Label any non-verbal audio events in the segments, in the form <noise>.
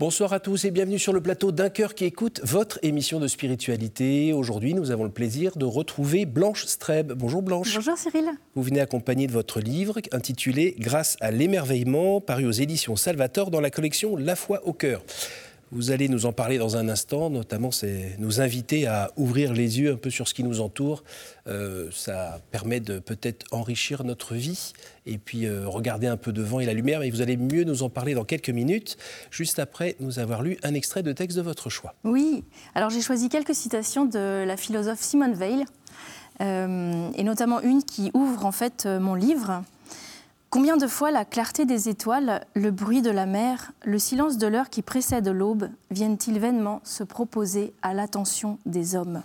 Bonsoir à tous et bienvenue sur le plateau d'un cœur qui écoute votre émission de spiritualité. Aujourd'hui, nous avons le plaisir de retrouver Blanche Streb. Bonjour Blanche. Bonjour Cyril. Vous venez accompagner de votre livre intitulé Grâce à l'émerveillement, paru aux éditions Salvator dans la collection La foi au cœur. Vous allez nous en parler dans un instant, notamment c'est nous inviter à ouvrir les yeux un peu sur ce qui nous entoure. Euh, ça permet de peut-être enrichir notre vie et puis euh, regarder un peu devant et la lumière. Et vous allez mieux nous en parler dans quelques minutes, juste après nous avoir lu un extrait de texte de votre choix. Oui, alors j'ai choisi quelques citations de la philosophe Simone Weil, euh, et notamment une qui ouvre en fait mon livre. Combien de fois la clarté des étoiles, le bruit de la mer, le silence de l'heure qui précède l'aube viennent-ils vainement se proposer à l'attention des hommes?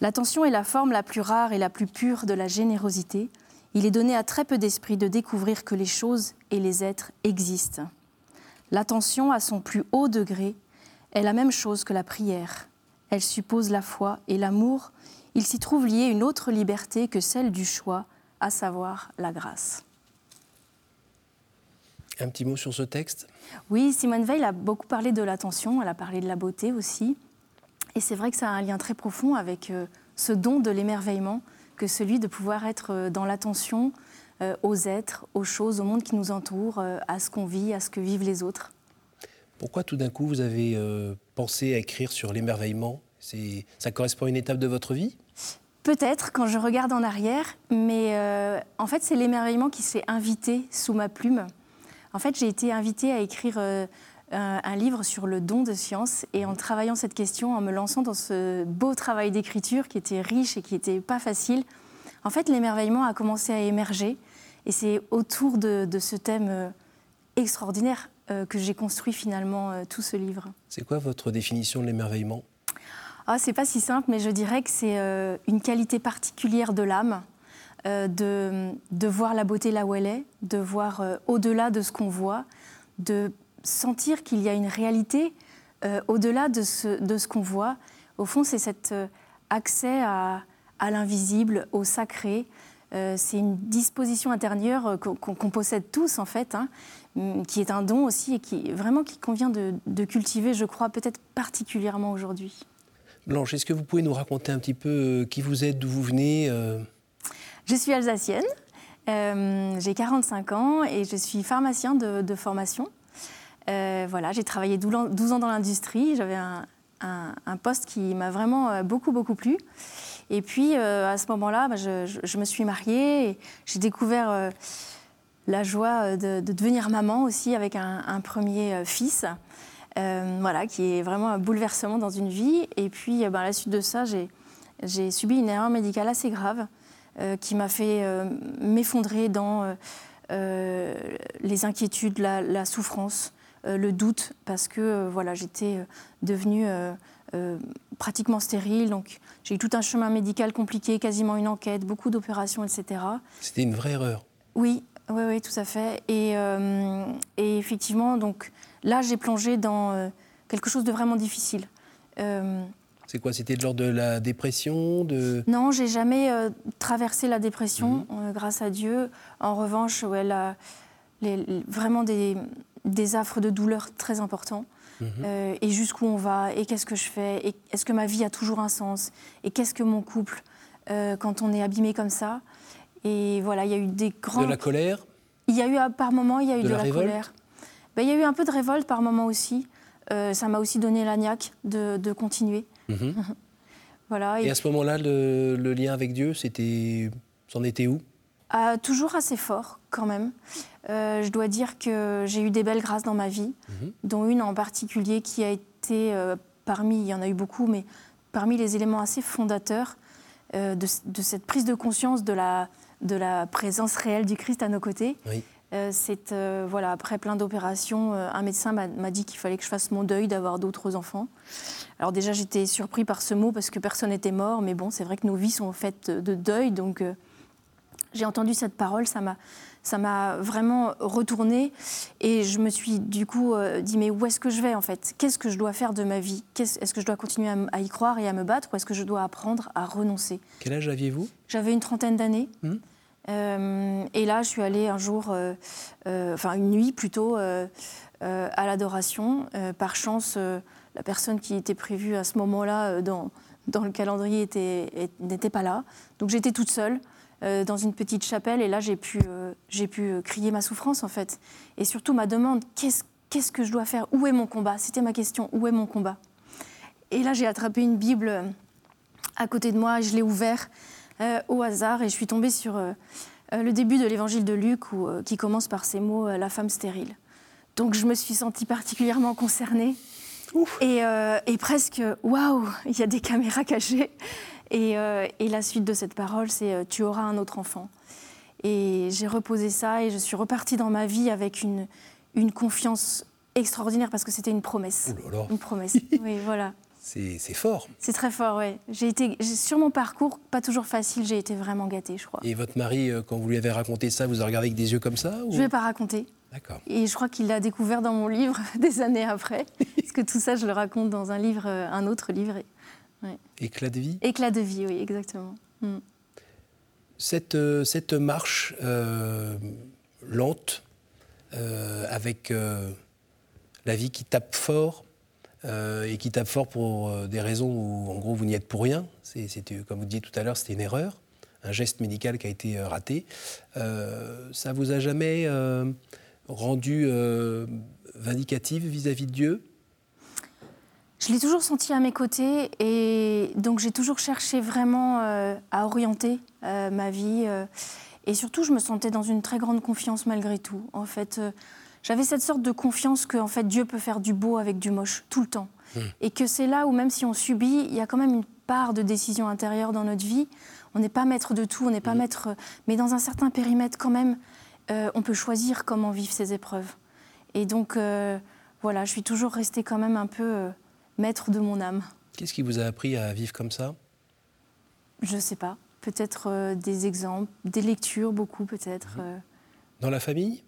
L'attention est la forme la plus rare et la plus pure de la générosité. Il est donné à très peu d'esprit de découvrir que les choses et les êtres existent. L'attention à son plus haut degré est la même chose que la prière. Elle suppose la foi et l'amour. Il s'y trouve lié une autre liberté que celle du choix, à savoir la grâce. Un petit mot sur ce texte? Oui, Simone Veil a beaucoup parlé de l'attention, elle a parlé de la beauté aussi. Et c'est vrai que ça a un lien très profond avec euh, ce don de l'émerveillement que celui de pouvoir être euh, dans l'attention euh, aux êtres, aux choses, au monde qui nous entoure, à ce qu'on vit, à ce que vivent les autres. Pourquoi tout d'un coup vous avez pensé à écrire sur l'émerveillement? Ça correspond à une étape de votre vie? Peut-être quand je regarde en arrière, mais en fait c'est l'émerveillement qui s'est invité sous ma plume. En fait, j'ai été invitée à écrire euh, un, livre sur le don de science et en travaillant cette question, en me lançant dans ce beau travail d'écriture qui était riche et qui n'était pas facile, en fait, l'émerveillement a commencé à émerger et c'est autour de, ce thème euh, extraordinaire euh, que j'ai construit finalement tout ce livre. C'est quoi votre définition de l'émerveillement? Ah, C'est pas si simple, mais je dirais que c'est une qualité particulière de l'âme euh, de, voir la beauté là où elle est, de voir euh, au-delà de ce qu'on voit, de sentir qu'il y a une réalité euh, au-delà de ce, de ce qu'on voit. Au fond, c'est cet accès à, l'invisible, au sacré. c'est une disposition intérieure qu'on possède tous, en fait, hein, qui est un don aussi et qui vraiment qui convient de, de cultiver, je crois, peut-être particulièrement aujourd'hui. Blanche, est-ce que vous pouvez nous raconter un petit peu qui vous êtes, d'où vous venez je suis alsacienne, euh, j'ai 45 ans et je suis pharmacien de, formation. Euh, voilà, j'ai travaillé 12 ans dans l'industrie, j'avais un, poste qui m'a vraiment euh, beaucoup, beaucoup plu. Et puis, à ce moment-là, bah, je, me suis mariée et j'ai découvert la joie de, devenir maman aussi avec un, premier fils. voilà, qui est vraiment un bouleversement dans une vie. Et puis, bah, à la suite de ça, j'ai subi une erreur médicale assez grave. Euh, qui m'a fait euh, m'effondrer dans euh, les inquiétudes, la, souffrance, le doute, parce que voilà, j'étais devenue pratiquement stérile. Donc j'ai eu tout un chemin médical compliqué, quasiment une enquête, beaucoup d'opérations, etc. C'était une vraie erreur. Oui, oui, oui, tout à fait. Et, et effectivement, donc là, j'ai plongé dans quelque chose de vraiment difficile. C'est quoi C'était genre de la dépression de... Non, j'ai jamais euh, traversé la dépression, mhm. euh, grâce à Dieu. En revanche, elle a vraiment des, des, affres de douleur très importants. Mhm. Euh, et jusqu'où on va Et qu'est-ce que je fais Et est-ce que ma vie a toujours un sens Et qu'est-ce que mon couple quand on est abîmé comme ça Et voilà, il y a eu des grands... De la colère? Il y a eu, par moments, il y a eu de, la, colère. Ben, il y a eu un peu de révolte par moments aussi. ça m'a aussi donné la de, de continuer. Mhm. <laughs> voilà, et, à ce moment-là, le, lien avec Dieu, c'était, c'en était où? Ah, Toujours assez fort, quand même. Euh, je dois dire que j'ai eu des belles grâces dans ma vie, mhm. dont une en particulier qui a été euh, parmi, il y en a eu beaucoup, mais parmi les éléments assez fondateurs euh, de, cette prise de conscience de la, de la présence réelle du Christ à nos côtés. C'est voilà après plein d'opérations, un médecin m'a dit qu'il fallait que je fasse mon deuil d'avoir d'autres enfants. Alors déjà, j'étais surpris par ce mot parce que personne n'était mort, mais bon, c'est vrai que nos vies sont faites de deuil, donc euh, j'ai entendu cette parole, ça m'a ça m'a vraiment retourné et je me suis du coup euh, dit mais où est-ce que je vais en fait? Qu'est-ce que je dois faire de ma vie? Est-ce que je dois continuer à, y croire et à me battre ou est-ce que je dois apprendre à renoncer? Quel âge aviez-vous? J'avais une trentaine d'années. Mmh. Et là, je suis allée un jour, enfin une nuit plutôt, à l'adoration. par chance, la personne qui était prévue à ce moment-là dans, le calendrier n'était pas là. Donc j'étais toute seule. dans une petite chapelle et là j'ai pu, crier ma souffrance en fait et surtout ma demande qu'est-ce qu'est-ce que je dois faire? Où est mon combat? C'était ma question, où est mon combat? Et là, j'ai attrapé une Bible euh, à côté de moi, je l'ai ouvert euh, au hasard et je suis tombée sur euh, le début de l'évangile de Luc où, qui commence par ces mots La femme stérile. Donc je me suis sentie particulièrement concernée et, et, presque waouh, il y a des caméras cachées. Et, et la suite de cette parole, c'est Tu auras un autre enfant. Et j'ai reposé ça et je suis repartie dans ma vie avec une, une confiance extraordinaire parce que c'était une promesse. Une promesse. oui, voilà. C'est fort. C'est très fort, oui. J'ai été sur mon parcours, pas toujours facile. J'ai été vraiment gâtée, je crois. Et votre mari, euh, quand vous lui avez raconté ça, vous a regardé avec des yeux comme ça ou... Je ne vais pas raconter. D'accord. Et je crois qu'il l'a découvert dans mon livre <laughs> des années après, parce que tout ça, je le raconte dans un livre, euh, un autre livre. Éclat de vie? Éclat de vie, oui, exactement. Mm. Cette, euh, cette marche lente, euh, avec euh, la vie qui tape fort euh, et qui tape fort pour des raisons où, en gros, vous n'y êtes pour rien. C'est, comme vous disiez tout à l'heure, c'était une erreur, un geste médical qui a été raté. ça vous a jamais rendu vindicative vis-à-vis de Dieu? Je l'ai toujours senti à mes côtés et donc j'ai toujours cherché vraiment à orienter ma vie. Et surtout, je me sentais dans une très grande confiance malgré tout. En fait, euh, j'avais cette sorte de confiance que en fait, Dieu peut faire du beau avec du moche tout le temps. Hmm. Et que c'est là où, même si on subit, il y a quand même une part de décision intérieure dans notre vie. On n'est pas maître de tout, on n'est pas hmm. maître. Mais dans un certain périmètre, quand même, euh, on peut choisir comment vivre ces épreuves. Et donc, euh, voilà, je suis toujours restée quand même un peu maître de mon âme. Qu'est-ce qui vous a appris à vivre comme ça? Je ne sais pas peut-être euh, des exemples, des lectures, beaucoup peut-être. Euh. Dans la famille?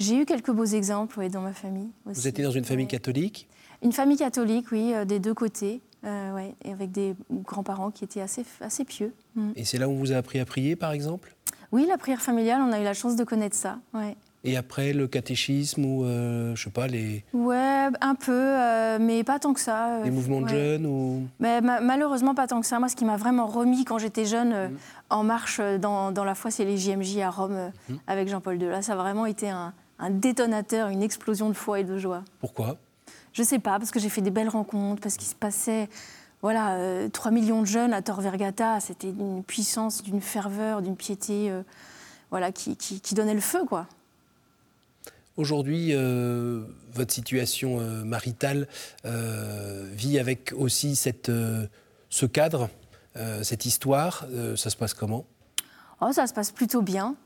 J'ai eu quelques beaux exemples oui, dans ma famille. Vous étiez dans une famille catholique Une famille catholique, oui, euh, des deux côtés, ouais, et avec des grands-parents qui étaient assez, assez pieux. Mm. Et c'est là où on vous a appris à prier, par exemple? Oui, la prière familiale, on a eu la chance de connaître ça. Ouais. Et après, le catéchisme ou, euh, je sais pas, les... Ouais, un peu, euh, mais pas tant que ça. Euh, les mouvements de jeunes ou... mais, malheureusement, pas tant que ça. Moi, ce qui m'a vraiment remis quand j'étais jeune mhm. en marche dans, dans, la foi, c'est les JMJ à Rome mhm. avec Jean-Paul II. Là, ça a vraiment été un, un, détonateur, une explosion de foi et de joie. Pourquoi? Je sais pas, parce que j'ai fait des belles rencontres, parce qu'il se passait... Voilà, 3 millions de jeunes à Tor Vergata, c'était d'une puissance, d'une ferveur, d'une piété voilà, qui, qui, qui donnait le feu, quoi. Aujourd'hui, euh, votre situation euh, maritale euh, vit avec aussi cette, ce cadre, cette histoire. ça se passe comment? Oh, Ça se passe plutôt bien.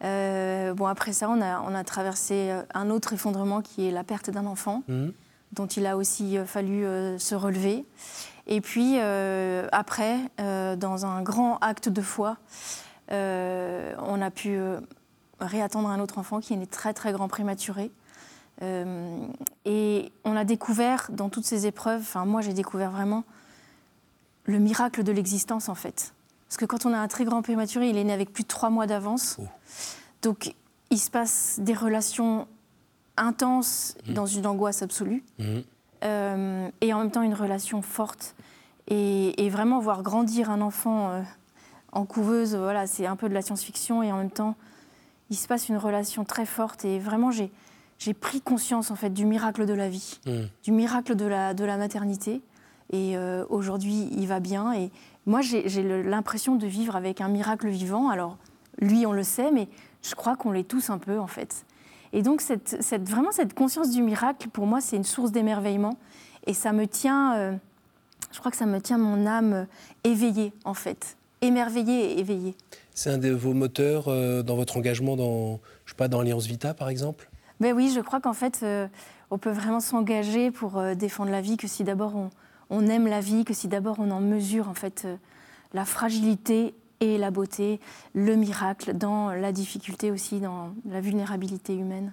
Bon, après ça, on a, on a, traversé un autre effondrement qui est la perte d'un enfant, mmh. dont il a aussi fallu se relever. Et puis, après, dans un grand acte de foi, on a pu réattendre un autre enfant qui est né très très grand prématuré. Euh, et on a découvert dans toutes ces épreuves, enfin moi j'ai découvert vraiment le miracle de l'existence en fait. Parce que quand on a un très grand prématuré, il est né avec plus de trois mois d'avance. Oh. Donc il se passe des relations intenses mmh. dans une angoisse absolue. Mmh. Euh, et en même temps une relation forte. Et, vraiment voir grandir un enfant euh, en couveuse, voilà, c'est un peu de la science-fiction et en même temps il se passe une relation très forte et vraiment j'ai j'ai pris conscience en fait du miracle de la vie, mmh. du miracle de la, de la maternité. Et euh, aujourd'hui, il va bien. Et moi, j'ai l'impression de vivre avec un miracle vivant. Alors, lui, on le sait, mais je crois qu'on l'est tous un peu en fait. Et donc, cette, cette, vraiment, cette conscience du miracle, pour moi, c'est une source d'émerveillement. Et ça me tient, euh, je crois que ça me tient mon âme éveillée en fait, émerveillée et éveillée. C'est un de vos moteurs euh, dans votre engagement dans, je sais pas, dans Alliance Vita, par exemple? Ben Oui, je crois qu'en fait, euh, on peut vraiment s'engager pour euh, défendre la vie que si d'abord on, aime la vie, que si d'abord on en mesure en fait la fragilité et la beauté, le miracle, dans la difficulté aussi, dans la vulnérabilité humaine.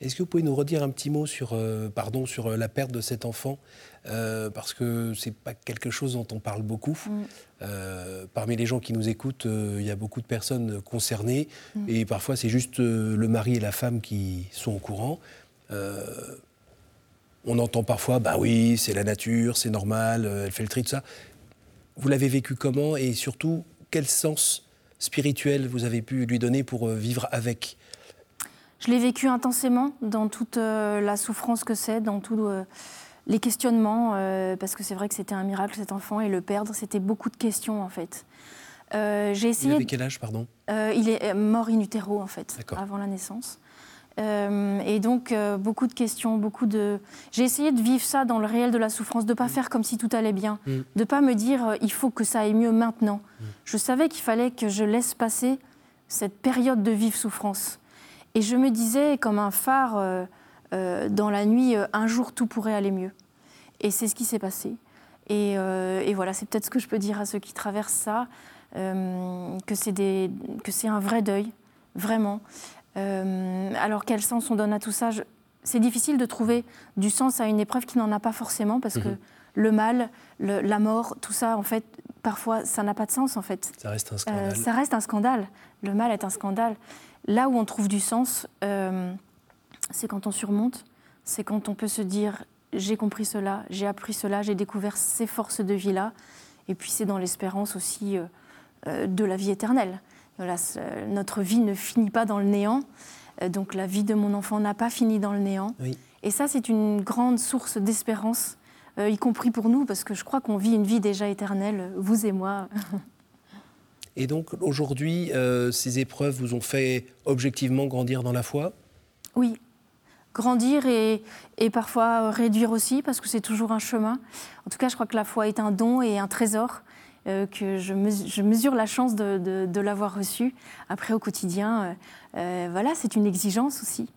Est-ce que vous pouvez nous redire un petit mot sur, euh, pardon, sur euh, la perte de cet enfant? Euh, Parce que ce n'est pas quelque chose dont on parle beaucoup. Mm. parmi les gens qui nous écoutent, il y a beaucoup de personnes concernées. Mm. Et parfois, c'est juste le mari et la femme qui sont au courant. On entend parfois, bah oui, c'est la nature, c'est normal, elle fait le tri, tout ça. Vous l'avez vécu comment Et surtout, quel sens spirituel vous avez pu lui donner pour vivre avec? Je l'ai vécu intensément dans toute euh, la souffrance que c'est, dans tous euh, les questionnements, euh, parce que c'est vrai que c'était un miracle cet enfant et le perdre, c'était beaucoup de questions en fait. j'ai essayé. Il avait quel âge, pardon? Il est mort in utero en fait, avant la naissance. Et donc beaucoup de questions, beaucoup de. J'ai essayé de vivre ça dans le réel de la souffrance, de pas mm. faire comme si tout allait bien, de mm. de pas me dire il faut que ça aille mieux maintenant. Mm. Je savais qu'il fallait que je laisse passer cette période de vive souffrance. Et je me disais, comme un phare euh, euh, dans la nuit, euh, un jour tout pourrait aller mieux. Et c'est ce qui s'est passé. Et, voilà, c'est peut-être ce que je peux dire à ceux qui traversent ça, que c'est un vrai deuil, vraiment. Alors quel sens on donne à tout ça? C'est difficile de trouver du sens à une épreuve qui n'en a pas forcément, parce que mhm. le mal, la mort, tout ça, en fait, parfois, ça n'a pas de sens, en fait. Ça reste un scandale. ça reste un scandale. Le mal est un scandale. Là où on trouve du sens, euh, c'est quand on surmonte, c'est quand on peut se dire j'ai compris cela, j'ai appris cela, j'ai découvert ces forces de vie-là. Et puis c'est dans l'espérance aussi euh, euh, de la vie éternelle. Notre vie ne finit pas dans le néant, donc la vie de mon enfant n'a pas fini dans le néant. Et ça, c'est une grande source d'espérance, y compris pour nous, parce que je crois qu'on vit une vie déjà éternelle, vous et moi. <laughs> Et donc aujourd'hui, euh, ces épreuves vous ont fait objectivement grandir dans la foi? Oui, grandir et, parfois réduire aussi, parce que c'est toujours un chemin. En tout cas, je crois que la foi est un don et un trésor. Euh, que je, mesure, la chance de, l'avoir reçu. Après, au quotidien, euh, voilà, c'est une exigence aussi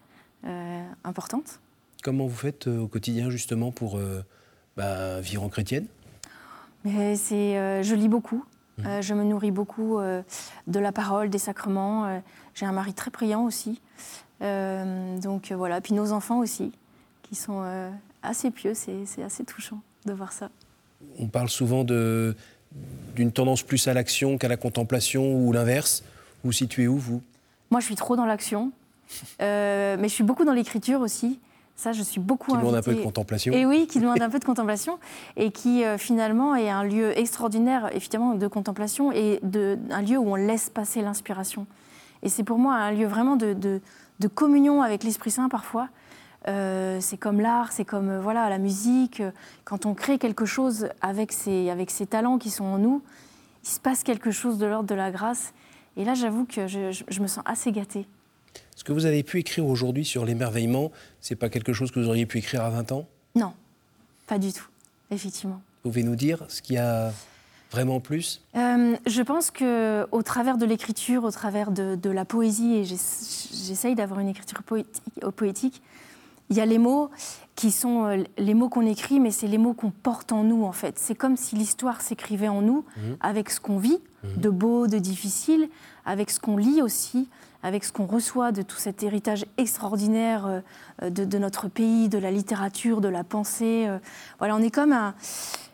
importante. Comment vous faites au quotidien justement pour bah, vivre en chrétienne? Je lis beaucoup. Euh, je me nourris beaucoup euh, de la parole, des sacrements. Euh, j'ai un mari très priant aussi. donc voilà, puis nos enfants aussi, qui sont assez pieux. C'est assez touchant de voir ça. On parle souvent d'une tendance plus à l'action qu'à la contemplation ou l'inverse. Vous situez où, vous? Moi, je suis trop dans l'action. mais je suis beaucoup dans l'écriture aussi. Ça, je suis beaucoup Qui demande un peu de contemplation. Et oui, qui demande un <laughs> peu de contemplation et qui euh, finalement est un lieu extraordinaire, évidemment, de contemplation et de, un lieu où on laisse passer l'inspiration. Et c'est pour moi un lieu vraiment de, de, communion avec l'Esprit Saint parfois. Euh, c'est comme l'art, c'est comme euh, voilà la musique. Quand on crée quelque chose avec ces, avec ces talents qui sont en nous, il se passe quelque chose de l'ordre de la grâce. Et là, j'avoue que je, je me sens assez gâtée. Ce que vous avez pu écrire aujourd'hui sur l'émerveillement, c'est pas quelque chose que vous auriez pu écrire à 20 ans? Non, pas du tout, effectivement. Vous pouvez nous dire ce qu'il y a vraiment plus? Euh, Je pense que au travers de l'écriture, au travers de, la poésie, et j'essaye d'avoir une écriture poétique, il y a les mots qui sont euh, les mots qu'on écrit, mais c'est les mots qu'on porte en nous en fait. C'est comme si l'histoire s'écrivait en nous, mhm. avec ce qu'on vit, mhm. de beau, de difficile, avec ce qu'on lit aussi, avec ce qu'on reçoit de tout cet héritage extraordinaire euh, de, notre pays, de la littérature, de la pensée. Euh. Voilà, on est comme un.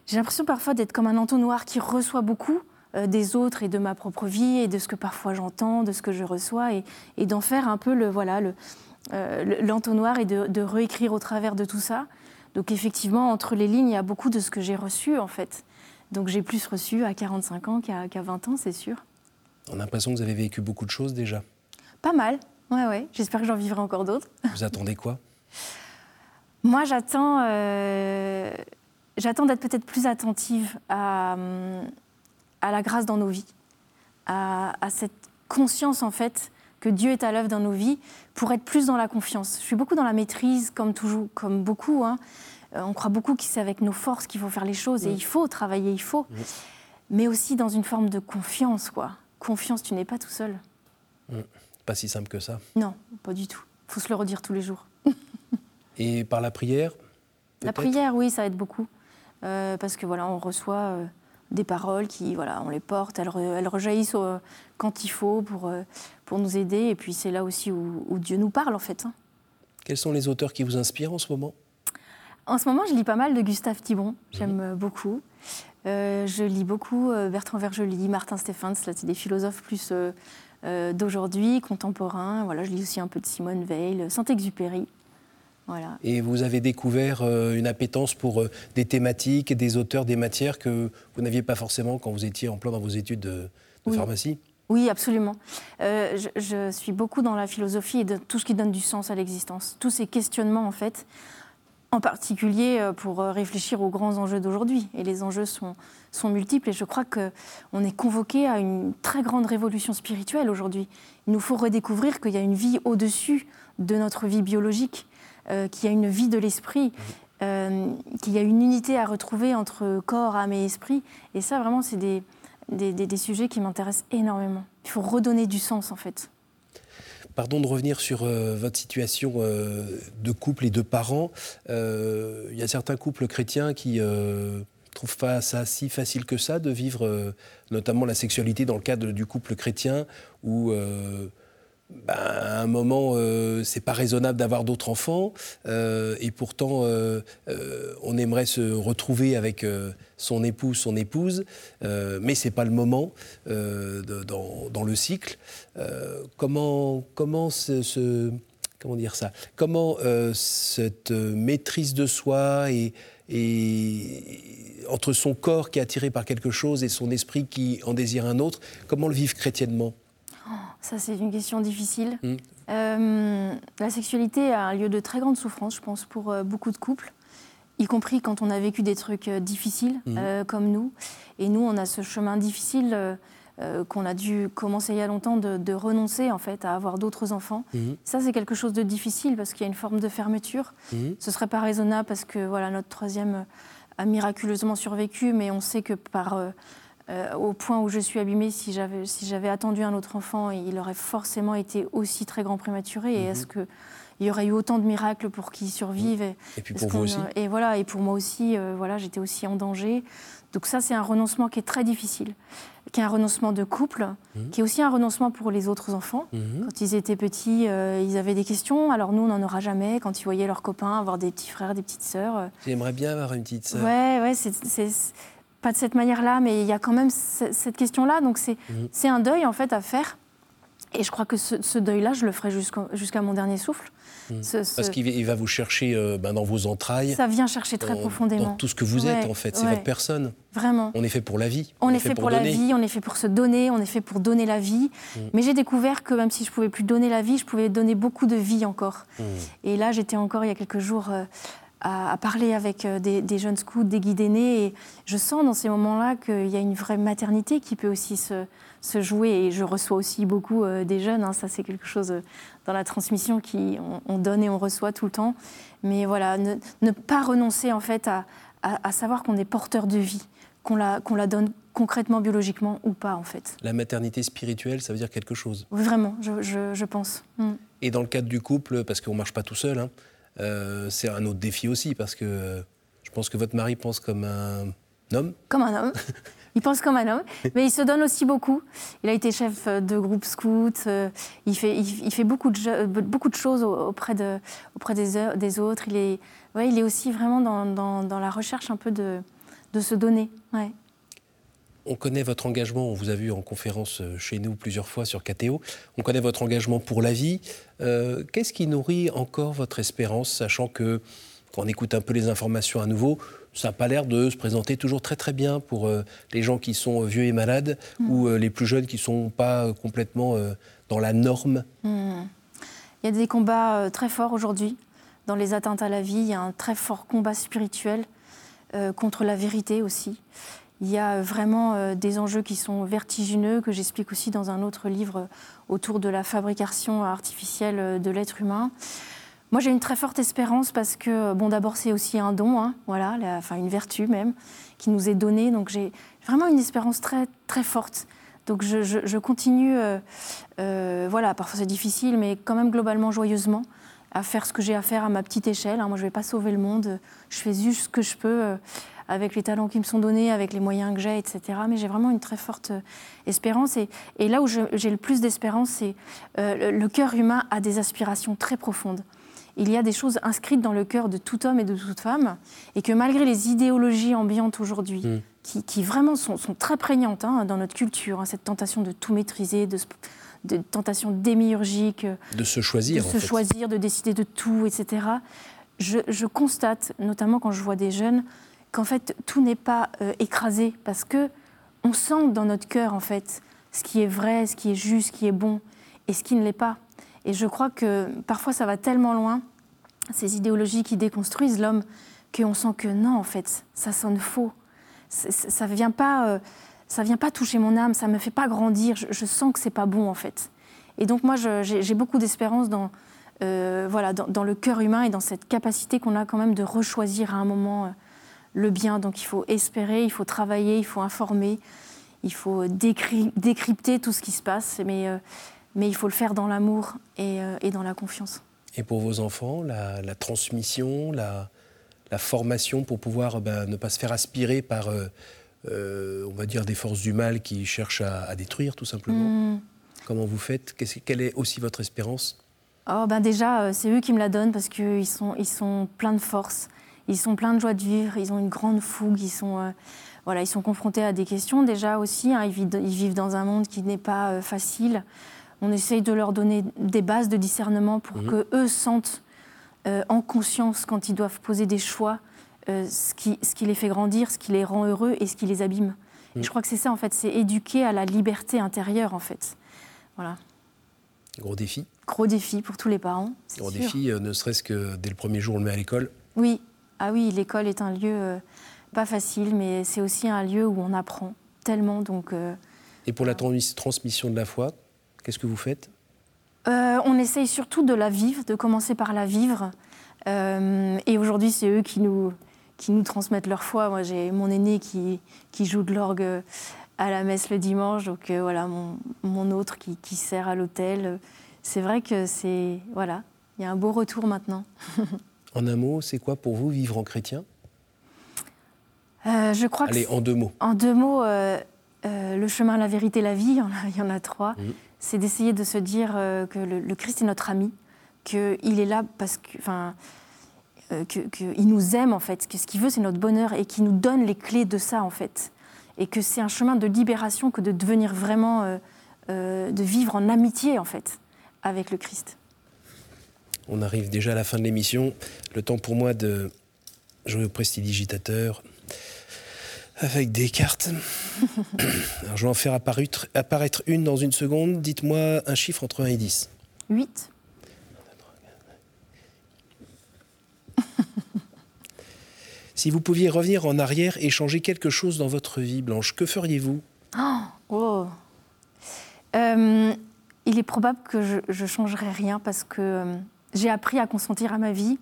J'ai l'impression parfois d'être comme un entonnoir qui reçoit beaucoup euh, des autres et de ma propre vie et de ce que parfois j'entends, de ce que je reçois et, d'en faire un peu le voilà le l'entonnoir et de, réécrire au travers de tout ça. Donc effectivement, entre les lignes, il y a beaucoup de ce que j'ai reçu en fait. Donc j'ai plus reçu à 45 ans qu'à 20 ans, c'est sûr. On a l'impression que vous avez vécu beaucoup de choses déjà. Pas mal, ouais, ouais. J'espère que j'en vivrai encore d'autres. Vous <laughs> attendez quoi? Moi, j'attends, euh, j'attends d'être peut-être plus attentive à, à, la grâce dans nos vies, à, cette conscience en fait que Dieu est à l'œuvre dans nos vies, pour être plus dans la confiance. Je suis beaucoup dans la maîtrise, comme toujours, comme beaucoup. Hein. Euh, on croit beaucoup que c'est avec nos forces qu'il faut faire les choses, et il faut travailler, il faut. Mais aussi dans une forme de confiance, quoi. Confiance, tu n'es pas tout seul. Pas si simple que ça. Non, pas du tout. Il faut se le redire tous les jours. <laughs> Et par la prière La prière, oui, ça aide beaucoup. Euh, parce que voilà, on reçoit euh, des paroles qui, voilà, on les porte, elles, elles rejaillissent euh, quand il faut pour, pour nous aider. Et puis c'est là aussi où, Dieu nous parle, en fait. Hein. Quels sont les auteurs qui vous inspirent en ce moment? En ce moment, je lis pas mal de Gustave Thibon, j'aime mhm. beaucoup. je lis beaucoup Bertrand Vergely, Martin Stephens, là c'est des philosophes plus d'aujourd'hui, contemporains. Voilà, je lis aussi un peu de Simone Veil, Saint-Exupéry. Et vous avez découvert euh, une appétence pour euh, des thématiques, des auteurs, des matières que vous n'aviez pas forcément quand vous étiez en plein dans vos études de, pharmacie? Oui, absolument. Euh, je, suis beaucoup dans la philosophie et de tout ce qui donne du sens à l'existence. Tous ces questionnements, en fait, en particulier pour réfléchir aux grands enjeux d'aujourd'hui. Et les enjeux sont, sont multiples et je crois qu'on est convoqué à une très grande révolution spirituelle aujourd'hui. Il nous faut redécouvrir qu'il y a une vie au-dessus de notre vie biologique euh, qu'il y a une vie de l'esprit, euh, qu'il y a une unité à retrouver entre corps, âme et esprit. Et ça, vraiment, c'est des, des, sujets qui m'intéressent énormément. Il faut redonner du sens, en fait. Pardon de revenir sur euh, votre situation de couple et de parents. Il y a certains couples chrétiens qui ne trouvent pas ça si facile que ça de vivre notamment la sexualité dans le cadre du couple chrétien où ben, à un moment, euh, c'est pas raisonnable d'avoir d'autres enfants, euh, et pourtant, euh, on aimerait se retrouver avec son épouse, son épouse, mais c'est pas le moment dans, le cycle. comment, comment comment dire ça? Comment cette maîtrise de soi et entre son corps qui est attiré par quelque chose et son esprit qui en désire un autre, comment le vivre chrétiennement? Ça, c'est une question difficile. Mm. Euh, la sexualité a un lieu de très grande souffrance, je pense, pour euh, beaucoup de couples, y compris quand on a vécu des trucs euh, difficiles, mm. comme nous. Et nous, on a ce chemin difficile qu'on a dû commencer il y a longtemps de, renoncer, en fait, à avoir d'autres enfants. Mm. Ça, c'est quelque chose de difficile parce qu'il y a une forme de fermeture. Ce serait pas raisonnable parce que, voilà, notre troisième a miraculeusement survécu, mais on sait que par euh, au point où je suis abîmée, si j'avais si attendu un autre enfant, il aurait forcément été aussi très grand prématuré. Et mhm. est-ce qu'il y aurait eu autant de miracles pour qu'il survive? Et, puis pour vous aussi. Et voilà, et pour moi aussi, euh, voilà, j'étais aussi en danger. Donc ça, c'est un renoncement qui est très difficile, qui est un renoncement de couple, mhm. qui est aussi un renoncement pour les autres enfants. Mhm. Quand ils étaient petits, euh, ils avaient des questions. Alors nous, on n'en aura jamais. Quand ils voyaient leurs copains avoir des petits frères, des petites sœurs. J'aimerais bien avoir une petite sœur. Ouais, ouais, c'est pas de cette manière-là, mais il y a quand même cette question-là. Donc c'est un deuil en fait à faire. Et je crois que ce, deuil-là, je le ferai jusqu'à mon dernier souffle. Mhm. Parce qu'il va vous chercher euh, ben, dans vos entrailles. Ça vient chercher très profondément. Dans tout ce que vous êtes, en fait. C'est votre personne. Vraiment. On est fait pour la vie. On, est, fait, pour, la vie, on est fait pour se donner, on est fait pour donner la vie. Mhm. Mais j'ai découvert que même si je pouvais plus donner la vie, je pouvais donner beaucoup de vie encore. Et là, j'étais encore, il y a quelques jours, euh, à, parler avec euh, des, jeunes scouts, des guides aînés. Et je sens dans ces moments-là qu'il y a une vraie maternité qui peut aussi se, se jouer. Et je reçois aussi beaucoup euh, des jeunes. Hein. ça, c'est quelque chose euh, dans la transmission qui on, donne et on reçoit tout le temps. Mais voilà, ne, pas renoncer en fait à, à, savoir qu'on est porteur de vie, qu'on la, qu'on la donne concrètement, biologiquement ou pas en fait. La maternité spirituelle, ça veut dire quelque chose Oui, vraiment, je, je, je pense. Mm. Et dans le cadre du couple, parce qu'on ne marche pas tout seul, hein, euh, c'est un autre défi aussi parce que je pense que votre mari pense comme un homme. Comme un homme. <laughs> Il pense comme un homme, mais il se donne aussi beaucoup. Il a été chef de groupe scout. Euh, il fait, il, fait beaucoup, de, beaucoup de choses auprès, de, auprès des, des autres. Il est, ouais, il est aussi vraiment dans, dans, dans la recherche un peu de, de se donner. Ouais. On connaît votre engagement, on vous a vu en conférence euh, chez nous plusieurs fois sur KTO, on connaît votre engagement pour la vie. Euh, qu'est-ce qui nourrit encore votre espérance, sachant que, quand on écoute un peu les informations à nouveau, ça n'a pas l'air de se présenter toujours très très bien pour euh, les gens qui sont vieux et malades mm. ou les plus jeunes qui ne sont pas complètement dans la norme mm. Il y a des combats très forts aujourd'hui dans les atteintes à la vie, il y a un très fort combat spirituel contre la vérité aussi. Il y a vraiment euh, des enjeux qui sont vertigineux, que j'explique aussi dans un autre livre autour de la fabrication artificielle euh, de l'être humain. Moi, j'ai une très forte espérance parce que, bon, d'abord, c'est aussi un don, hein, voilà, enfin une vertu même, qui nous est donnée. Donc, j'ai vraiment une espérance très, très forte. Donc, je, continue, euh, voilà, parfois c'est difficile, mais quand même globalement joyeusement, à faire ce que j'ai à faire à ma petite échelle. Hein. Moi, je ne vais pas sauver le monde, je fais juste ce que je peux avec les talents qui me sont donnés, avec les moyens que j'ai, etc. Mais j'ai vraiment une très forte euh, espérance. Et, et là où j'ai le plus d'espérance, c'est euh, le, cœur humain a des aspirations très profondes. il y a des choses inscrites dans le cœur de tout homme et de toute femme, et que malgré les idéologies ambiantes aujourd'hui, mm. qui, vraiment sont, très prégnantes hein, dans notre culture, hein, cette tentation de tout maîtriser, de, de tentation démiurgique, de se choisir, de se choisir, de décider de tout, etc. Je, constate, notamment quand je vois des jeunes, qu'en fait tout n'est pas euh, écrasé parce que on sent dans notre cœur en fait ce qui est vrai, ce qui est juste, ce qui est bon et ce qui ne l'est pas. Et je crois que parfois ça va tellement loin, ces idéologies qui déconstruisent l'homme, qu'on sent que non, en fait, ça sonne faux. Ça ne vient, pas, euh, ça vient pas toucher mon âme, ça me fait pas grandir. Je, sens que c'est pas bon, en fait. Et donc, moi, j'ai beaucoup d'espérance dans, euh, voilà, dans, le cœur humain et dans cette capacité qu'on a quand même de rechoisir à un moment le bien. Donc, il faut espérer, il faut travailler, il faut informer, il faut décrypter tout ce qui se passe. Mais mais il faut le faire dans l'amour et, euh, dans la confiance. Et pour vos enfants, la, transmission, la, formation pour pouvoir ben, ne pas se faire aspirer par, euh, euh, on va dire, des forces du mal qui cherchent à, détruire, tout simplement hmm. Comment vous faites? Quelle est aussi votre espérance? Oh, ben Déjà, c'est eux qui me la donnent parce qu'ils sont, ils sont pleins de force, ils sont pleins de joie de vivre, ils ont une grande fougue, ils sont, voilà, ils sont confrontés à des questions déjà aussi. Hein. ils, vivent, ils, vivent, dans un monde qui n'est pas facile on essaye de leur donner des bases de discernement pour qu'eux mhm. que eux sentent euh, en conscience quand ils doivent poser des choix euh, ce, qui, ce qui les fait grandir, ce qui les rend heureux et ce qui les abîme. Mhm. je crois que c'est ça en fait, c'est éduquer à la liberté intérieure en fait. Voilà. Gros défi. Gros défi pour tous les parents. Gros défi, euh, ne serait-ce que dès le premier jour on le met à l'école. Oui, ah oui, l'école est un lieu pas facile, mais c'est aussi un lieu où on apprend tellement. Donc. et pour la transmission de la foi, Qu'est-ce que vous faites? Euh, On essaye surtout de la vivre, de commencer par la vivre. Euh, et aujourd'hui, c'est eux qui nous, qui nous transmettent leur foi. Moi, j'ai mon aîné qui, qui joue de l'orgue à la messe le dimanche, donc euh, voilà, mon, mon, autre qui, qui sert à l'hôtel. C'est vrai que c'est. Voilà, il y a un beau retour maintenant. <laughs> en un mot, c'est quoi pour vous vivre en chrétien? Je crois Allez, en deux mots. En deux mots, le chemin, la vérité, la vie, <laughs> il y en a, il y en a trois. Mmh c'est d'essayer de se dire euh, que le, Christ est notre ami, qu'il est là parce que, enfin, euh, qu'il nous aime en fait, que ce qu'il veut c'est notre bonheur et qu'il nous donne les clés de ça en fait, et que c'est un chemin de libération que de devenir vraiment, euh, de vivre en amitié en fait avec le Christ. On arrive déjà à la fin de l'émission. Le temps pour moi de jouer au prestidigitateur avec des cartes. <laughs> Alors, je vais en faire apparaître, apparaître une dans une seconde. Dites-moi un chiffre entre 1 et 10. 8. <laughs> si vous pouviez revenir en arrière et changer quelque chose dans votre vie, Blanche, que feriez-vous? Oh, oh. Euh, Il est probable que je ne changerais rien parce que euh, j'ai appris à consentir à ma vie.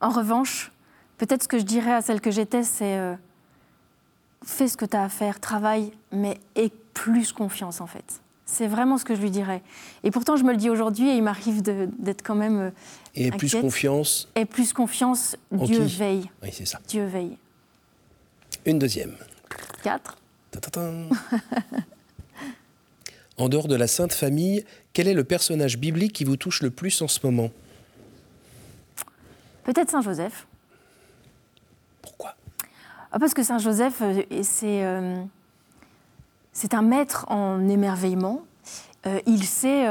En revanche, peut-être ce que je dirais à celle que j'étais, c'est... Euh, fais ce que tu as à faire, travaille, mais aie plus confiance en fait. C'est vraiment ce que je lui dirais. Et pourtant, je me le dis aujourd'hui et il m'arrive d'être quand même. Euh, et plus confiance. Et plus confiance, Dieu veille. Oui, c'est ça. Dieu veille. Une deuxième. Quatre. <laughs> en dehors de la Sainte Famille, quel est le personnage biblique qui vous touche le plus en ce moment? Peut-être Saint Joseph. Ah, parce que Saint Joseph, euh, euh, c'est un maître en émerveillement. Euh, il sait,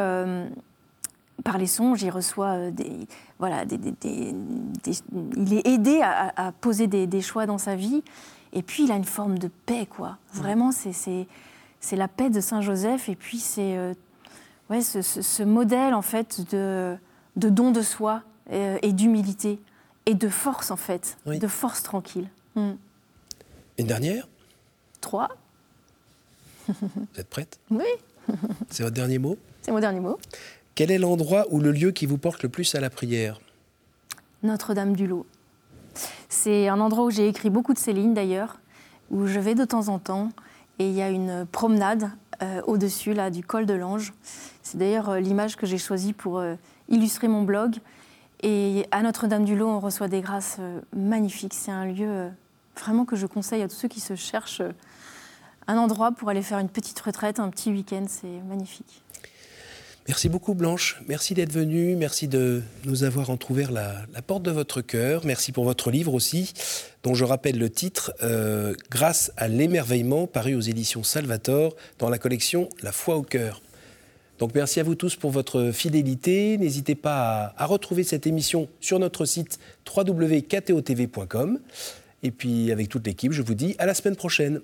par les songes, il reçoit des, voilà, il est aidé à, poser des, choix dans sa vie. Et puis il a une forme de paix, quoi. Vraiment, c'est la paix de Saint Joseph. Et puis c'est ouais, ce, modèle en fait de, de don de soi et, d'humilité et de force en fait, de force tranquille. Hmm. Une dernière? Trois. Vous êtes prête? Oui. <laughs> C'est votre dernier mot? C'est mon dernier mot. Quel est l'endroit ou le lieu qui vous porte le plus à la prière? Notre-Dame du Lot. C'est un endroit où j'ai écrit beaucoup de ces lignes d'ailleurs, où je vais de temps en temps, et il y a une promenade euh, au-dessus là du col de l'Ange. C'est d'ailleurs euh, l'image que j'ai choisie pour euh, illustrer mon blog. Et à Notre-Dame du Lot, on reçoit des grâces magnifiques. C'est un lieu vraiment que je conseille à tous ceux qui se cherchent un endroit pour aller faire une petite retraite, un petit week-end. C'est magnifique. Merci beaucoup Blanche, merci d'être venue, merci de nous avoir entrouvert la, porte de votre cœur, merci pour votre livre aussi, dont je rappelle le titre, euh, Grâce à l'émerveillement, paru aux éditions Salvator dans la collection La foi au cœur. Donc merci à vous tous pour votre fidélité. N'hésitez pas à, à, retrouver cette émission sur notre site www.ktotv.com. Et puis avec toute l'équipe, je vous dis à la semaine prochaine.